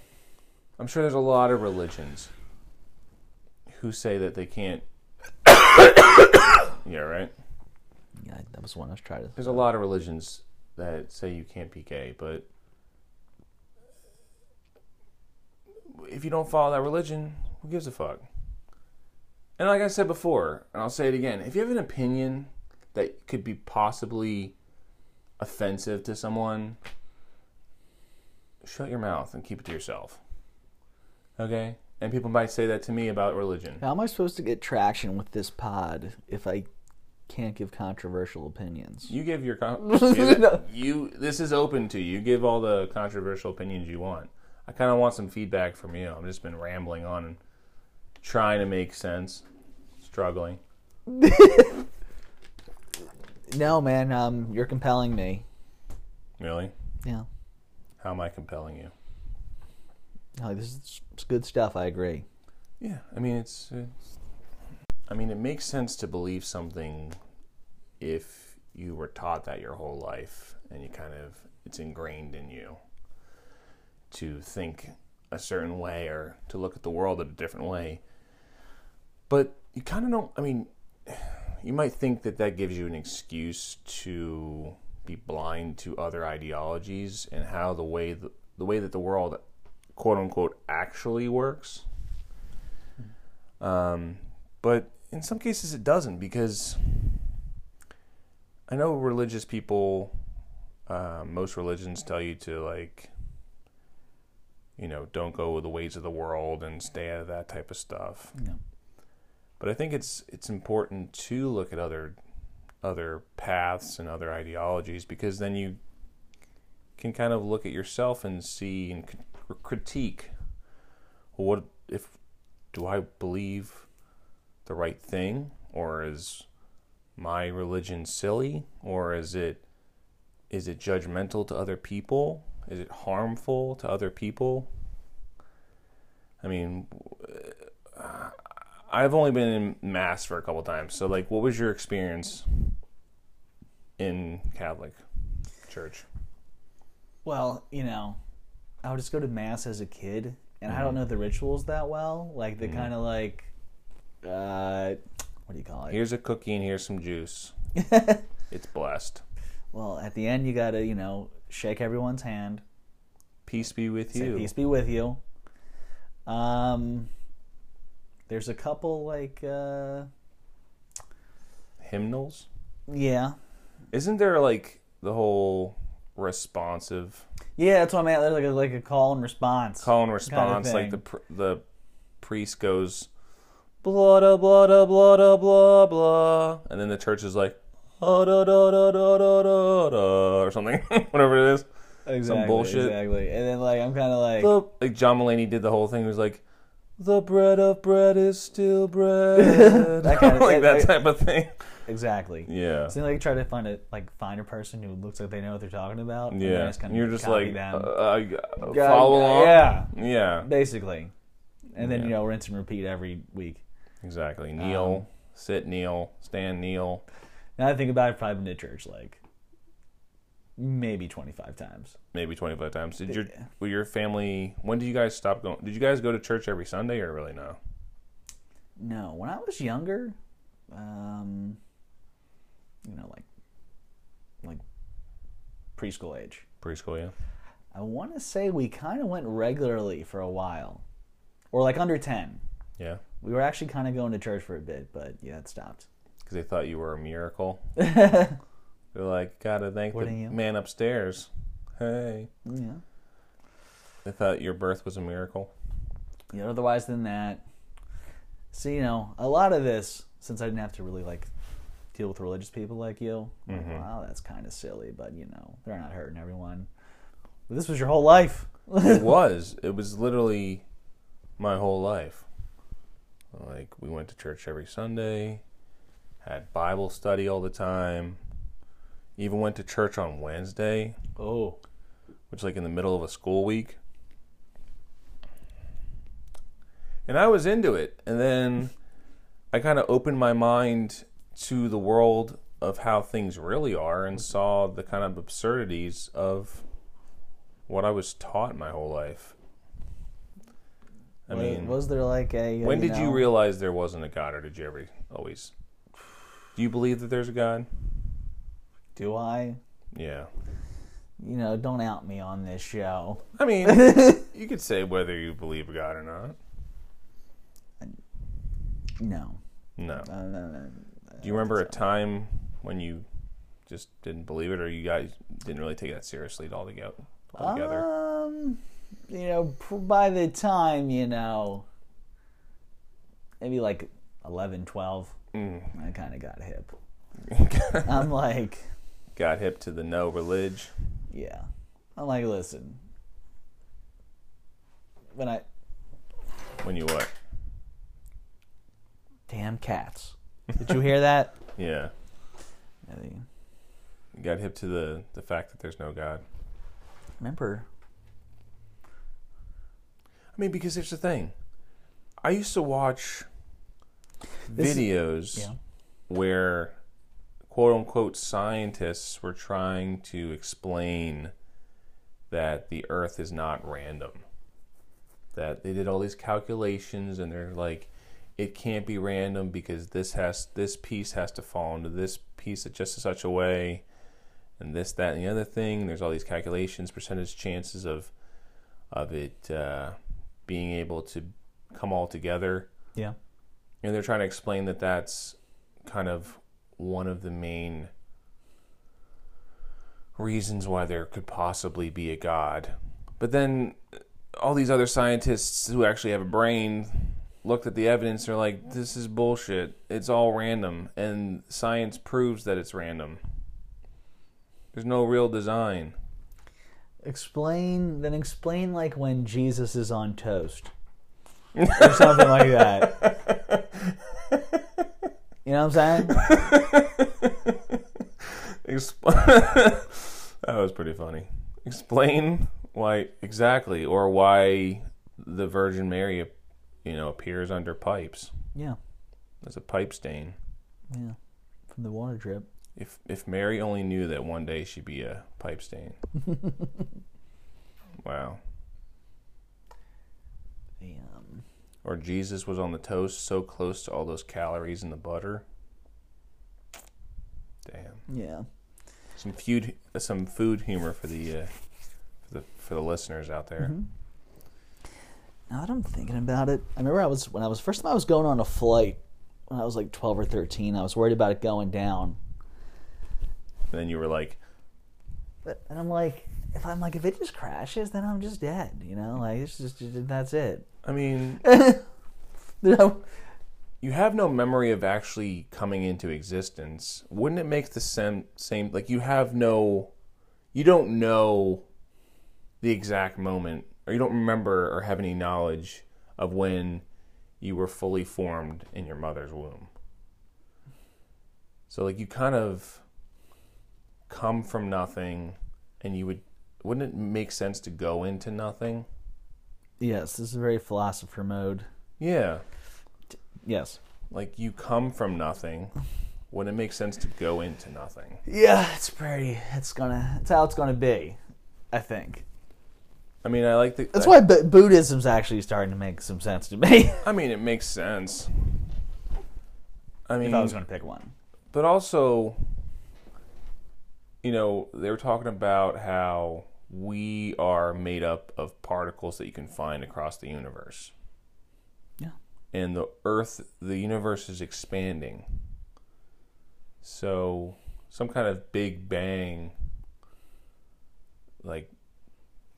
I'm sure there's a lot of religions who say that they can't. yeah, right?
yeah, that was one I was trying to.
There's a lot of religions that say you can't be gay, but if you don't follow that religion, who gives a fuck? And like I said before, and I'll say it again, if you have an opinion that could be possibly offensive to someone, shut your mouth and keep it to yourself. Okay? And people might say that to me about religion.
How am I supposed to get traction with this pod if I can't give controversial opinions?
You give your con- give it- you. This is open to you. Give all the controversial opinions you want. I kind of want some feedback from you. I've just been rambling on and trying to make sense, struggling.
No, man, um, you're compelling me.
Really?
Yeah,
How am I compelling you?
No, this is good stuff. I agree.
Yeah, I mean it's, it's. I mean it makes sense to believe something if you were taught that your whole life and you kind of it's ingrained in you to think a certain way or to look at the world in a different way. But you kind of don't. I mean, you might think that that gives you an excuse to be blind to other ideologies and how the way the, the way that the world quote unquote actually works. Um, but in some cases it doesn't because I know religious people, uh, most religions tell you to like, you know, don't go with the ways of the world and stay out of that type of stuff.
Yeah.
But I think it's it's important to look at other other paths and other ideologies because then you can kind of look at yourself and see and critique what if do I believe the right thing? Or is my religion silly? Or is it is it judgmental to other people? Is it harmful to other people? I mean uh, i've only been in mass for a couple times. So like what was your experience in catholic church?
Well, you know, I would just go to mass as a kid, and
Mm-hmm.
I don't know the rituals that well. Like the kind of like, uh, what do you call it?
here's a cookie and here's some juice it's blessed
well, at the end, you gotta, you know, shake everyone's hand,
peace be with
say
you
peace be with you. Um, there's a couple like, uh,
hymnals
yeah,
isn't there like the whole responsive
yeah, that's what I meant. There's like a, like a call and response.
call and response like the pr- the priest goes blah da blah da blah da blah blah and then the church is like oh da da da da da da da or something whatever it is
exactly, some
bullshit.
Exactly, and then like I'm kind of like,
like John Mulaney did the whole thing he was like the bread of bread is still bread
That kind of-
like that
that-
type of thing
exactly.
yeah
So like try to find a like find a person who looks like they know what they're talking about. and
yeah
just kind of
you're just
copy
like
them.
uh, uh,
Yeah,
follow along
Yeah,
yeah
basically. And then
Yeah.
you know rinse and repeat every week.
exactly kneel
Um,
sit kneel stand kneel
Now I think about it, I've probably been to church like maybe twenty five times.
maybe 25 times. Did your
Yeah.
were your family when did you guys stop going? Did you guys go to church every Sunday or really no?
No, when I was younger, um, you know, like like preschool age.
Preschool, yeah.
I want to say we kind of went regularly for a while, or like under ten.
Yeah.
We were actually kind of going to church for a bit, but yeah, it stopped.
Cuz they thought you were a miracle. They're like, "Got to thank
What
the man upstairs." Hey.
Yeah.
They thought your birth was a miracle.
know, otherwise than that. So you know, a lot of this, since I didn't have to really like deal with religious people like you, like, mm-hmm. wow, that's kind of silly, but you know, they're not hurting everyone. But this was your whole life.
it was. It was literally my whole life. Like we went to church every Sunday, had Bible study all the time. Even went to church on Wednesday.
oh,
which like in the middle of a school week. And I was into it. And then I kind of opened my mind to the world of how things really are and saw the kind of absurdities of what I was taught my whole life. I
wa-
mean,
was there like a? uh,
when did you realize there wasn't a God, or did you ever always? Do you believe that there's a God?
Do I?
Yeah.
You know, don't out me on this show.
I mean, you could say whether you believe God or not.
No.
No.
Uh.
Do you remember a time when you just didn't believe it, or you guys didn't really take that seriously altogether? Altogether,
Um, you know, by the time you know, maybe like 11, 12,
Mm.
I kind of got hip. I'm like,
got hip to the no religion.
yeah. I'm like, listen. When I
When you what?
damn cats. Did you hear that?
Yeah, you got hip to the the fact that there's no God.
Remember?
I mean, because here's the thing. I used to watch
This is-
videos
Yeah.
where quote unquote scientists were trying to explain that the earth is not random. That they did all these calculations and they're like it can't be random because this has this piece has to fall into this piece at just such a way and this that and the other thing there's all these calculations percentage chances of of it uh, being able to come all together
Yeah.
and they're trying to explain that that's kind of one of the main reasons why there could possibly be a god. But then all these other scientists who actually have a brain looked at the evidence. They're like, "This is bullshit. It's all random," and science proves that it's random. There's no real design.
Explain then explain like when Jesus is on toast. or something like that. You know what I'm saying?
That was pretty funny. Explain why exactly, or why the Virgin Mary, you know, appears under pipes.
Yeah.
There's a pipe stain.
Yeah. From the water drip.
If if Mary only knew that one day she'd be a pipe stain. wow.
Um
Or Jesus was on the toast so close to all those calories in the butter. Damn.
yeah.
Some food some food humor for the uh, for the for the listeners out there.
Now that I'm thinking about it, I remember I was when I was first time I was going on a flight when I was like 12 or 13. I was worried about it going down,
And then you were like,
but and I'm like, if I'm like if it just crashes, then I'm just dead. You know, like it's just that's it.
I mean,
You
you have no memory of actually coming into existence. Wouldn't it make the same same like you have no you don't know the exact moment or you don't remember or have any knowledge of when you were fully formed in your mother's womb. So like you kind of come from nothing and you would wouldn't it make sense to go into nothing?
Yes, this is very philosopher mode.
Yeah.
Yes.
like you come from nothing when it makes sense to go into nothing
Yeah, it's pretty. It's gonna. It's how it's gonna be. I think.
i mean i like the
That's why Bu- Buddhism's actually starting to make some sense to me.
i mean it makes sense i mean
if I was gonna pick one.
but also you know they were talking about how we are made up of particles that you can find across the universe.
Yeah.
and the earth the universe is expanding. So some kind of big bang like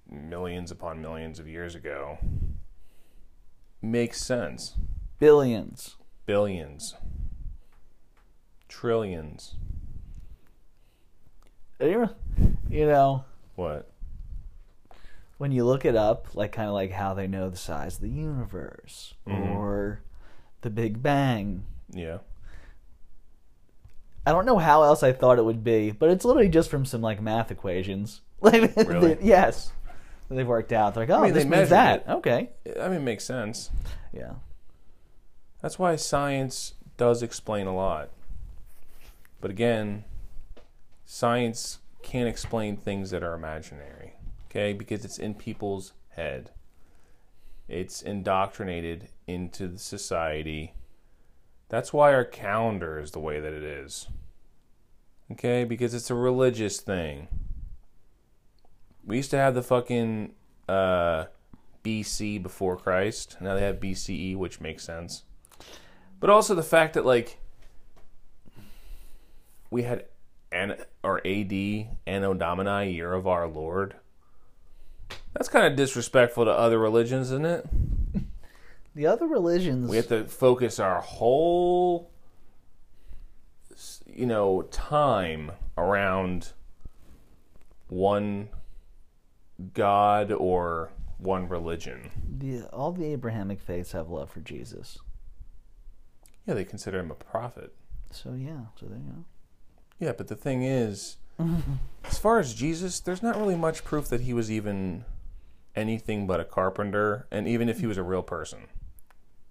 millions upon millions of years ago makes sense.
Billions.
billions. Trillions.
You know,
what
when you look it up, like kind of like how they know the size of the universe mm-hmm. or the Big Bang.
yeah
I don't know how else I thought it would be, but it's literally just from some like math equations. Like,
Really?
yes, they've worked out. They're like, oh,
mean,
this
they
means that.
it.
Okay,
i mean it makes sense
yeah,
That's why science does explain a lot. But again, science can't explain things that are imaginary, okay? Because it's in people's head. It's indoctrinated into the society. That's why our calendar is the way that it is. Okay? Because it's a religious thing. We used to have the fucking uh, BC before Christ. Now they have BCE, which makes sense. But also the fact that like we had an or AD Anno Domini, Year of Our Lord. That's kind of disrespectful to other religions, isn't it?
the other religions.
We have to focus our whole, you know, time around one God or one religion.
the, all the Abrahamic faiths have love for Jesus.
Yeah, they consider him a prophet.
So yeah, so there you go.
Yeah, but the thing is, as far as Jesus, there's not really much proof that he was even anything but a carpenter, and even if he was a real person.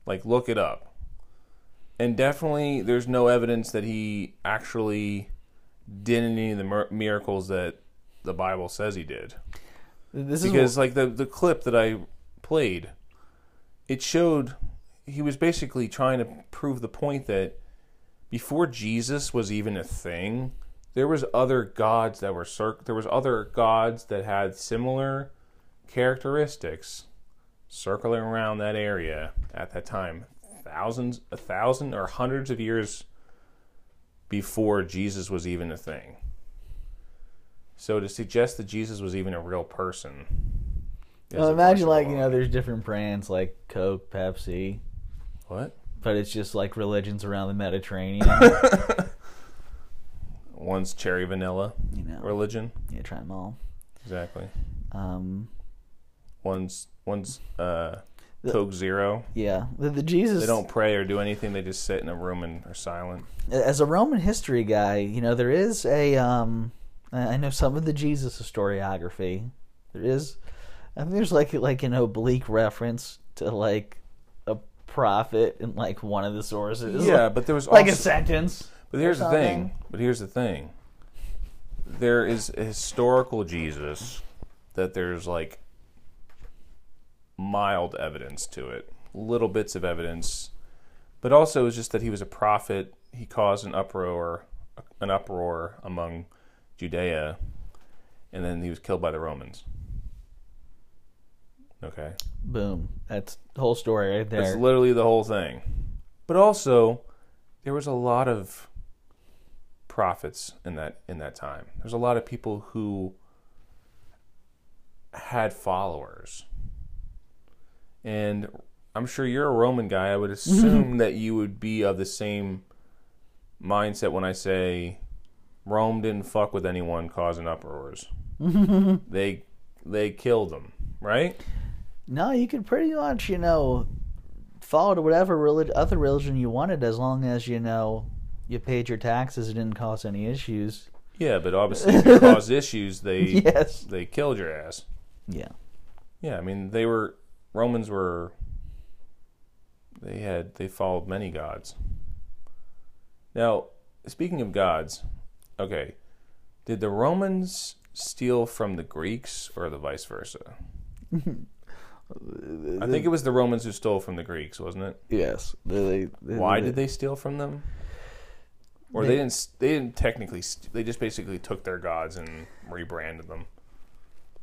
Like, look it up. And definitely, there's no evidence that he actually did any of the miracles that the Bible says he did.
This
Because,
is
like, the, the clip that I played, it showed he was basically trying to prove the point that before Jesus was even a thing, there was other gods that were circ- there was other gods that had similar characteristics circling around that area at that time, thousands, a thousand or hundreds of years before Jesus was even a thing. So to suggest that Jesus was even a real person.
Well, imagine like you know, there's different brands like Coke, Pepsi,
What?
but it's just like religions around the Mediterranean.
One's cherry vanilla
you know,
religion.
yeah, try them all.
Exactly.
Um,
One's one's uh,
The-
Coke Zero.
yeah, the, the Jesus.
They don't pray or do anything. They just sit in a room and are silent.
as a Roman history guy, you know there is a um, I know some of the Jesus historiography. There is, I think there's like like an oblique reference to like a prophet in like one of the sources.
Yeah, but there was
like a sentence.
But here's the thing. But here's the thing. There is a historical Jesus that there's like mild evidence to it, little bits of evidence, but also it was just that he was a prophet. He caused an uproar, an uproar among Judea, and then he was killed by the Romans. Okay,
Boom. That's the whole story right there.
that's literally the whole thing. But also, there was a lot of prophets in that in that time. There's a lot of people who had followers. And I'm sure you're a Roman guy. I would assume that you would be of the same mindset when I say Rome didn't fuck with anyone causing uproars. they they killed them, right?
No, you could pretty much, you know, follow to whatever relig- other religion you wanted as long as, you know, you paid your taxes and didn't cause any issues.
Yeah, but obviously if it caused issues, they
Yes.
they killed your ass.
Yeah.
Yeah, I mean they were Romans were they had they followed many gods. Now, speaking of gods, okay, did the Romans steal from the Greeks or the vice versa? I think it was the Romans who stole from the Greeks, wasn't it?
Yes. They, they,
Why did they steal from them? Or they,
They-
didn't. They didn't technically. st- They just basically took their gods and rebranded them.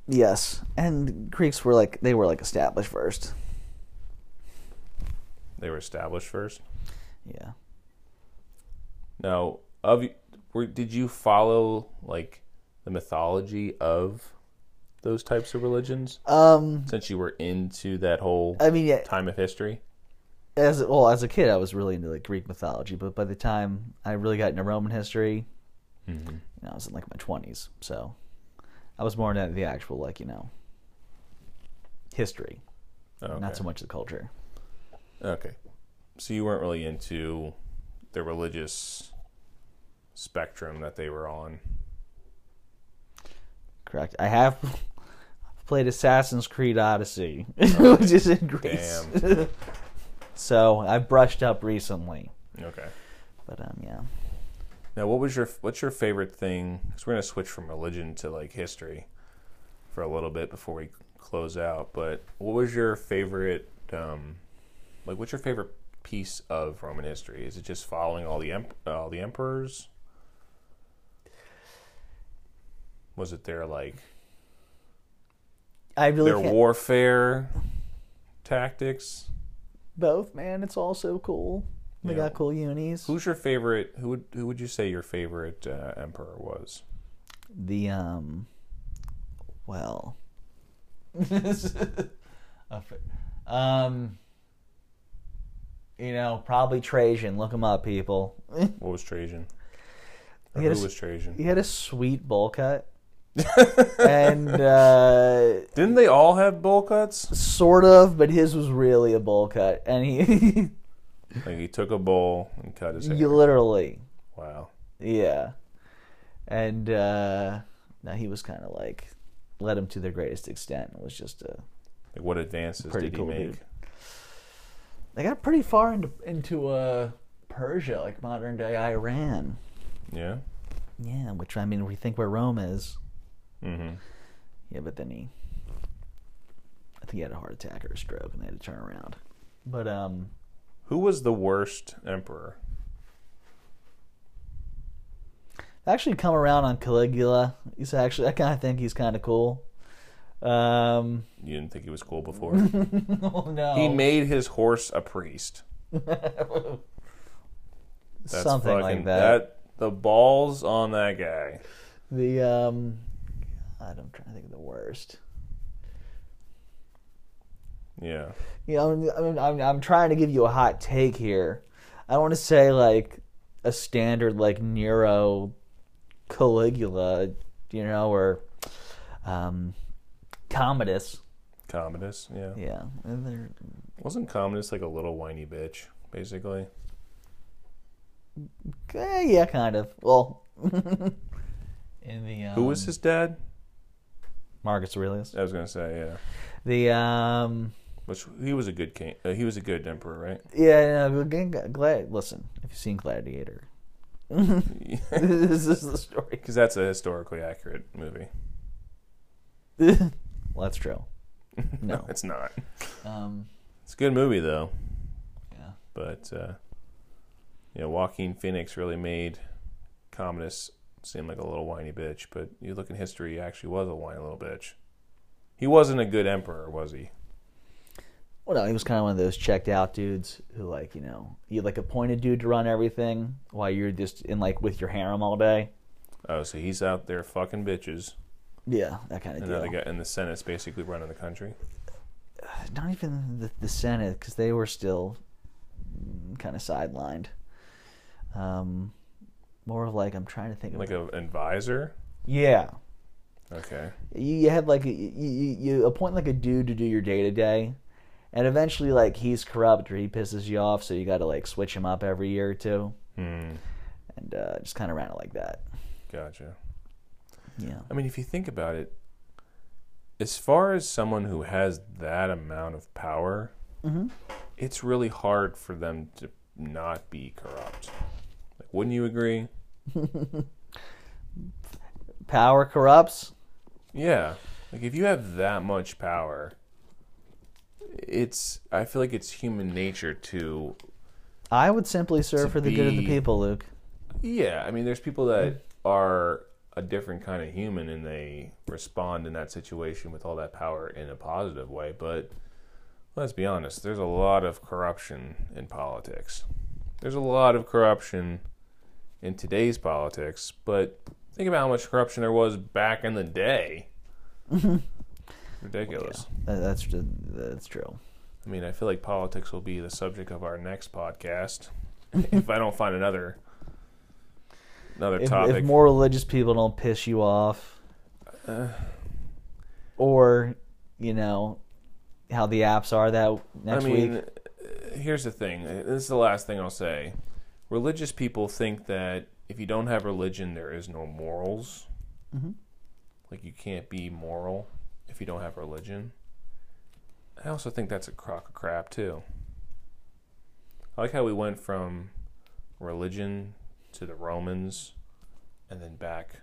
Yes. And Greeks were like, they were like established first.
They were established first.
Yeah.
Now, of were, did you follow like the mythology of those types of religions
Um,
since you were into that whole
I mean, yeah,
time of history?
as well as a kid, I was really into like Greek mythology, but by the time I really got into Roman history, you know, I was in like my twenties, so I was more into the actual like you know history,
Okay.
not so much the culture.
Okay, so you weren't really into the religious spectrum that they were on.
Correct. I have played Assassin's Creed Odyssey, which is in Greece. so I brushed up recently,
Okay.
but um, yeah.
Now, what was your what's your favorite thing? Because we're gonna switch from religion to like history for a little bit before we close out. But what was your favorite? Um, like, what's your favorite piece of Roman history? Is it just following all the emp- all the emperors? Was it their like
I really
their
can't-
warfare tactics?
both, man. It's all so cool. They
Yeah.
got cool unis.
Who's your favorite? Who would who would you say your favorite uh, emperor was?
the um well um you know probably trajan look him up people
What was Trajan? Or
He
who
a s-
was Trajan?
he had a sweet bowl cut and uh
Didn't they all have bowl cuts?
sort of but his was really a bowl cut and he
Like he took a bowl and cut his hair.
you literally
Wow.
yeah and uh now he was kind of like led him to their greatest extent it was just a
Like what advances
Pretty
did
cool
he make?
dude. they got pretty far into into uh Persia, like modern day Iran.
Yeah.
Yeah, which I mean, we think where Rome is.
Mm-hmm.
Yeah, but then he, I think he had a heart attack or a stroke, and they had to turn around. But um,
Who was the worst emperor?
I actually, come around on Caligula. He's actually, I kind of think he's kind of cool. Um,
You didn't think he was cool before.
oh no,
he made his horse a priest. That's
something
fucking,
like that.
The balls on that guy.
The um, God, I'm trying to think of the worst.
Yeah.
you know, I'm, I'm, I'm trying to give you a hot take here. I don't want to say like a standard like Nero, Caligula, you know, or um, Commodus.
Commodus, yeah.
Yeah, and they're-
Wasn't Commodus like a little whiny bitch, basically?
eh, yeah, kind of. Well, in the um,
Who was his dad?
Marcus Aurelius?
I was gonna say, yeah.
The um,
Which he was a good king. Uh, he was a good emperor, right?
yeah, no, again, glad. Listen, if you've seen Gladiator, this is the story.
Because that's a historically accurate movie.
well, that's true. No,
It's not.
um,
It's a good movie though.
yeah.
But uh, you know, Joaquin Phoenix really made Commodus seem like a little whiny bitch. But you look in history, he actually was a whiny little bitch. He wasn't a good emperor, was he?
Well, no, he was kind of one of those checked out dudes who, like, you know, you like appointed dude to run everything while you're just in like with your harem all day.
Oh, so he's out there fucking bitches,
Yeah, that kind of
and
deal.
guy and the Senate's basically running the country.
Not even the, the Senate because they were still kind of sidelined. Um, more of like I'm trying to think of
Like an advisor.
yeah.
Okay.
You, you have like a, you you appoint like a dude to do your day to day, and eventually like he's corrupt or he pisses you off, so you got to like switch him up every year or two,
Hmm.
and uh, just kind of ran it like that.
Gotcha.
Yeah.
I mean, if you think about it, as far as someone who has that amount of power,
Mm-hmm.
it's really hard for them to not be corrupt. Like, wouldn't you agree?
Power corrupts.
Yeah. Like, if you have that much power, it's. I feel like it's human nature to.
I would simply serve for the good of the
be-
people, Luke.
Yeah. I mean, there's people that mm. are a different kind of human and they respond in that situation with all that power in a positive way, but. let's be honest, there's a lot of corruption in politics. There's a lot of corruption in today's politics, but think about how much corruption there was back in the day. Ridiculous.
That- That's that's true.
I mean, I feel like politics will be the subject of our next podcast if I don't find another another
If,
topic.
if more religious people don't piss you off,
Uh.
or you know how the apps are that next
I mean,
week.
uh, here's the thing. Uh, This is the last thing I'll say. Religious people think that if you don't have religion, there is no morals.
Mhm.
Like you can't be moral if you don't have religion. I also think that's a crock of crap too. I like how we went from religion to the Romans, and then back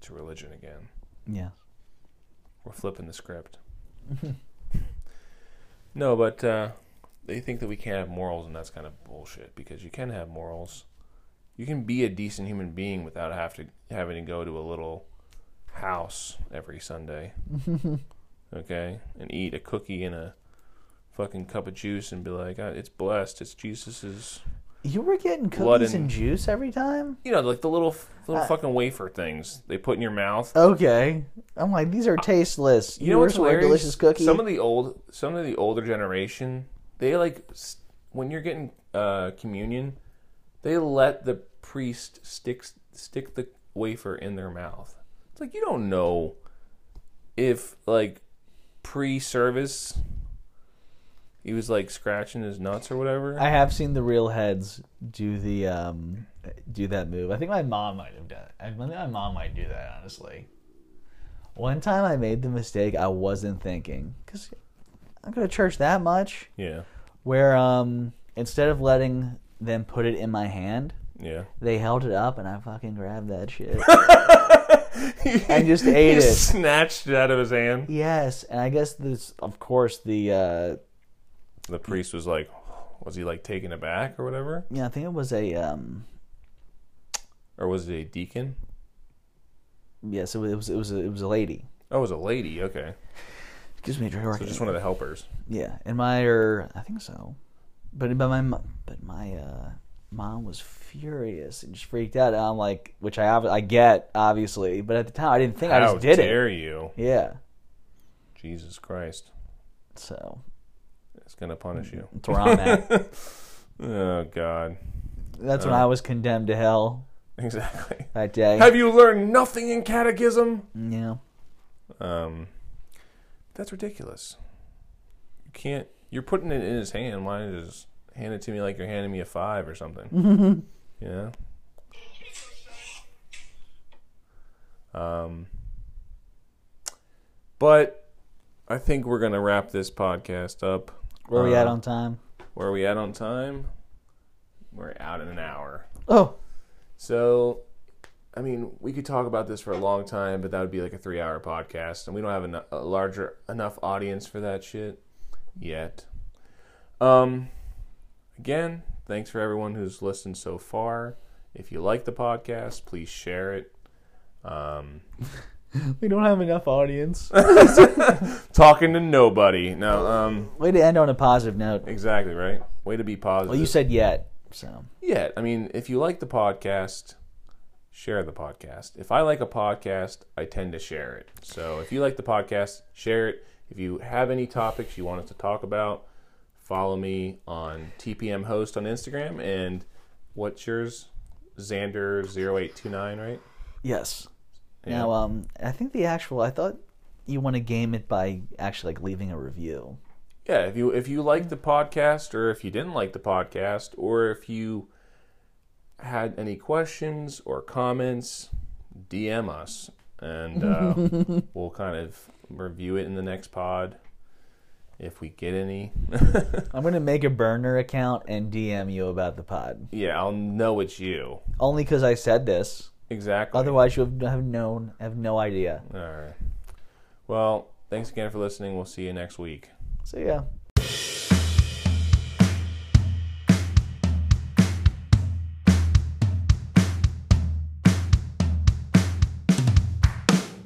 to religion again.
Yeah.
We're flipping the script. no, but uh, they think that we can't have morals, and that's kind of bullshit because you can have morals. You can be a decent human being without have to having to go to a little house every Sunday, okay, and eat a cookie and a fucking cup of juice and be like, "Ah, "It's blessed. It's Jesus's."
You were getting
Blood
cookies
and-
and juice every time?
You know, like the little little
Uh,
fucking wafer things they put in your mouth.
Okay. I'm like, these are tasteless.
You know what's hilarious?
delicious cookie.
Some of the old, some of the older generation, they like when you're getting uh, communion, they let the priest stick stick the wafer in their mouth. It's like you don't know if like pre-service he was like scratching his nuts or whatever.
I have seen the real heads do the um do that move. I think my mom might have done it. I think my mom might do that honestly. One time I made the mistake I wasn't thinking cuz I go to church that much
yeah,
where um instead of letting them put it in my hand,
yeah.
they held it up and I fucking grabbed that shit. and just ate
he
it.
snatched it out of his hand.
Yes, and I guess this of course the uh
The priest was like, was he like taken aback or whatever,
yeah, I think it was a um
or was it a deacon?
yes, it was it was it was a, it was a lady.
Oh, it was a lady. Okay,
Excuse me, Drew.
so just one of the helpers.
Yeah, and my or I think so, but but my mo- but my uh, mom was furious and just freaked out. And I'm like, which I ob- I get obviously, but at the time I didn't think I
How
just did it.
dare you?
Yeah,
Jesus Christ!
so
It's gonna punish you.
That's where I'm at.
Oh God.
That's when I was condemned to hell
Exactly.
that day.
Have you learned nothing in catechism?
yeah.
Um, that's ridiculous. You can't. You're putting it in his hand. Why don't you just hand it to me like you're handing me a five or something? yeah. Um. But I think we're gonna wrap this podcast up.
Where are we at
Uh,
on time?
Where are we at on time? We're out in an hour.
Oh,
So, I mean, we could talk about this for a long time, but that would be like a three-hour podcast, and we don't have a larger enough audience for that shit yet. Um, again, thanks for everyone who's listened so far. If you like the podcast, please share it. Um,
we don't have enough audience.
talking to nobody. No, um,
Way to end on a positive note.
exactly right. Way to be positive.
Well, you said yet, so
Yeah, I mean, if you like the podcast, share the podcast. If I like a podcast, I tend to share it. So if you like the podcast, share it. If you have any topics you want us to talk about, follow me on TPM Host on Instagram. And what's yours? Xander0829, right?
yes.
Yeah.
Now, um, I think the actual. I thought you want to game it by actually like leaving a review.
Yeah, if you if you like the podcast or if you didn't like the podcast or if you had any questions or comments, DM us and uh, we'll kind of review it in the next pod if we get any.
I'm gonna make a burner account and DM you about the pod.
yeah, I'll know it's you.
Only because I said this.
Exactly.
Otherwise, you would have known. Have no idea.
All right. Well, thanks again for listening. We'll see you next week.
See yeah.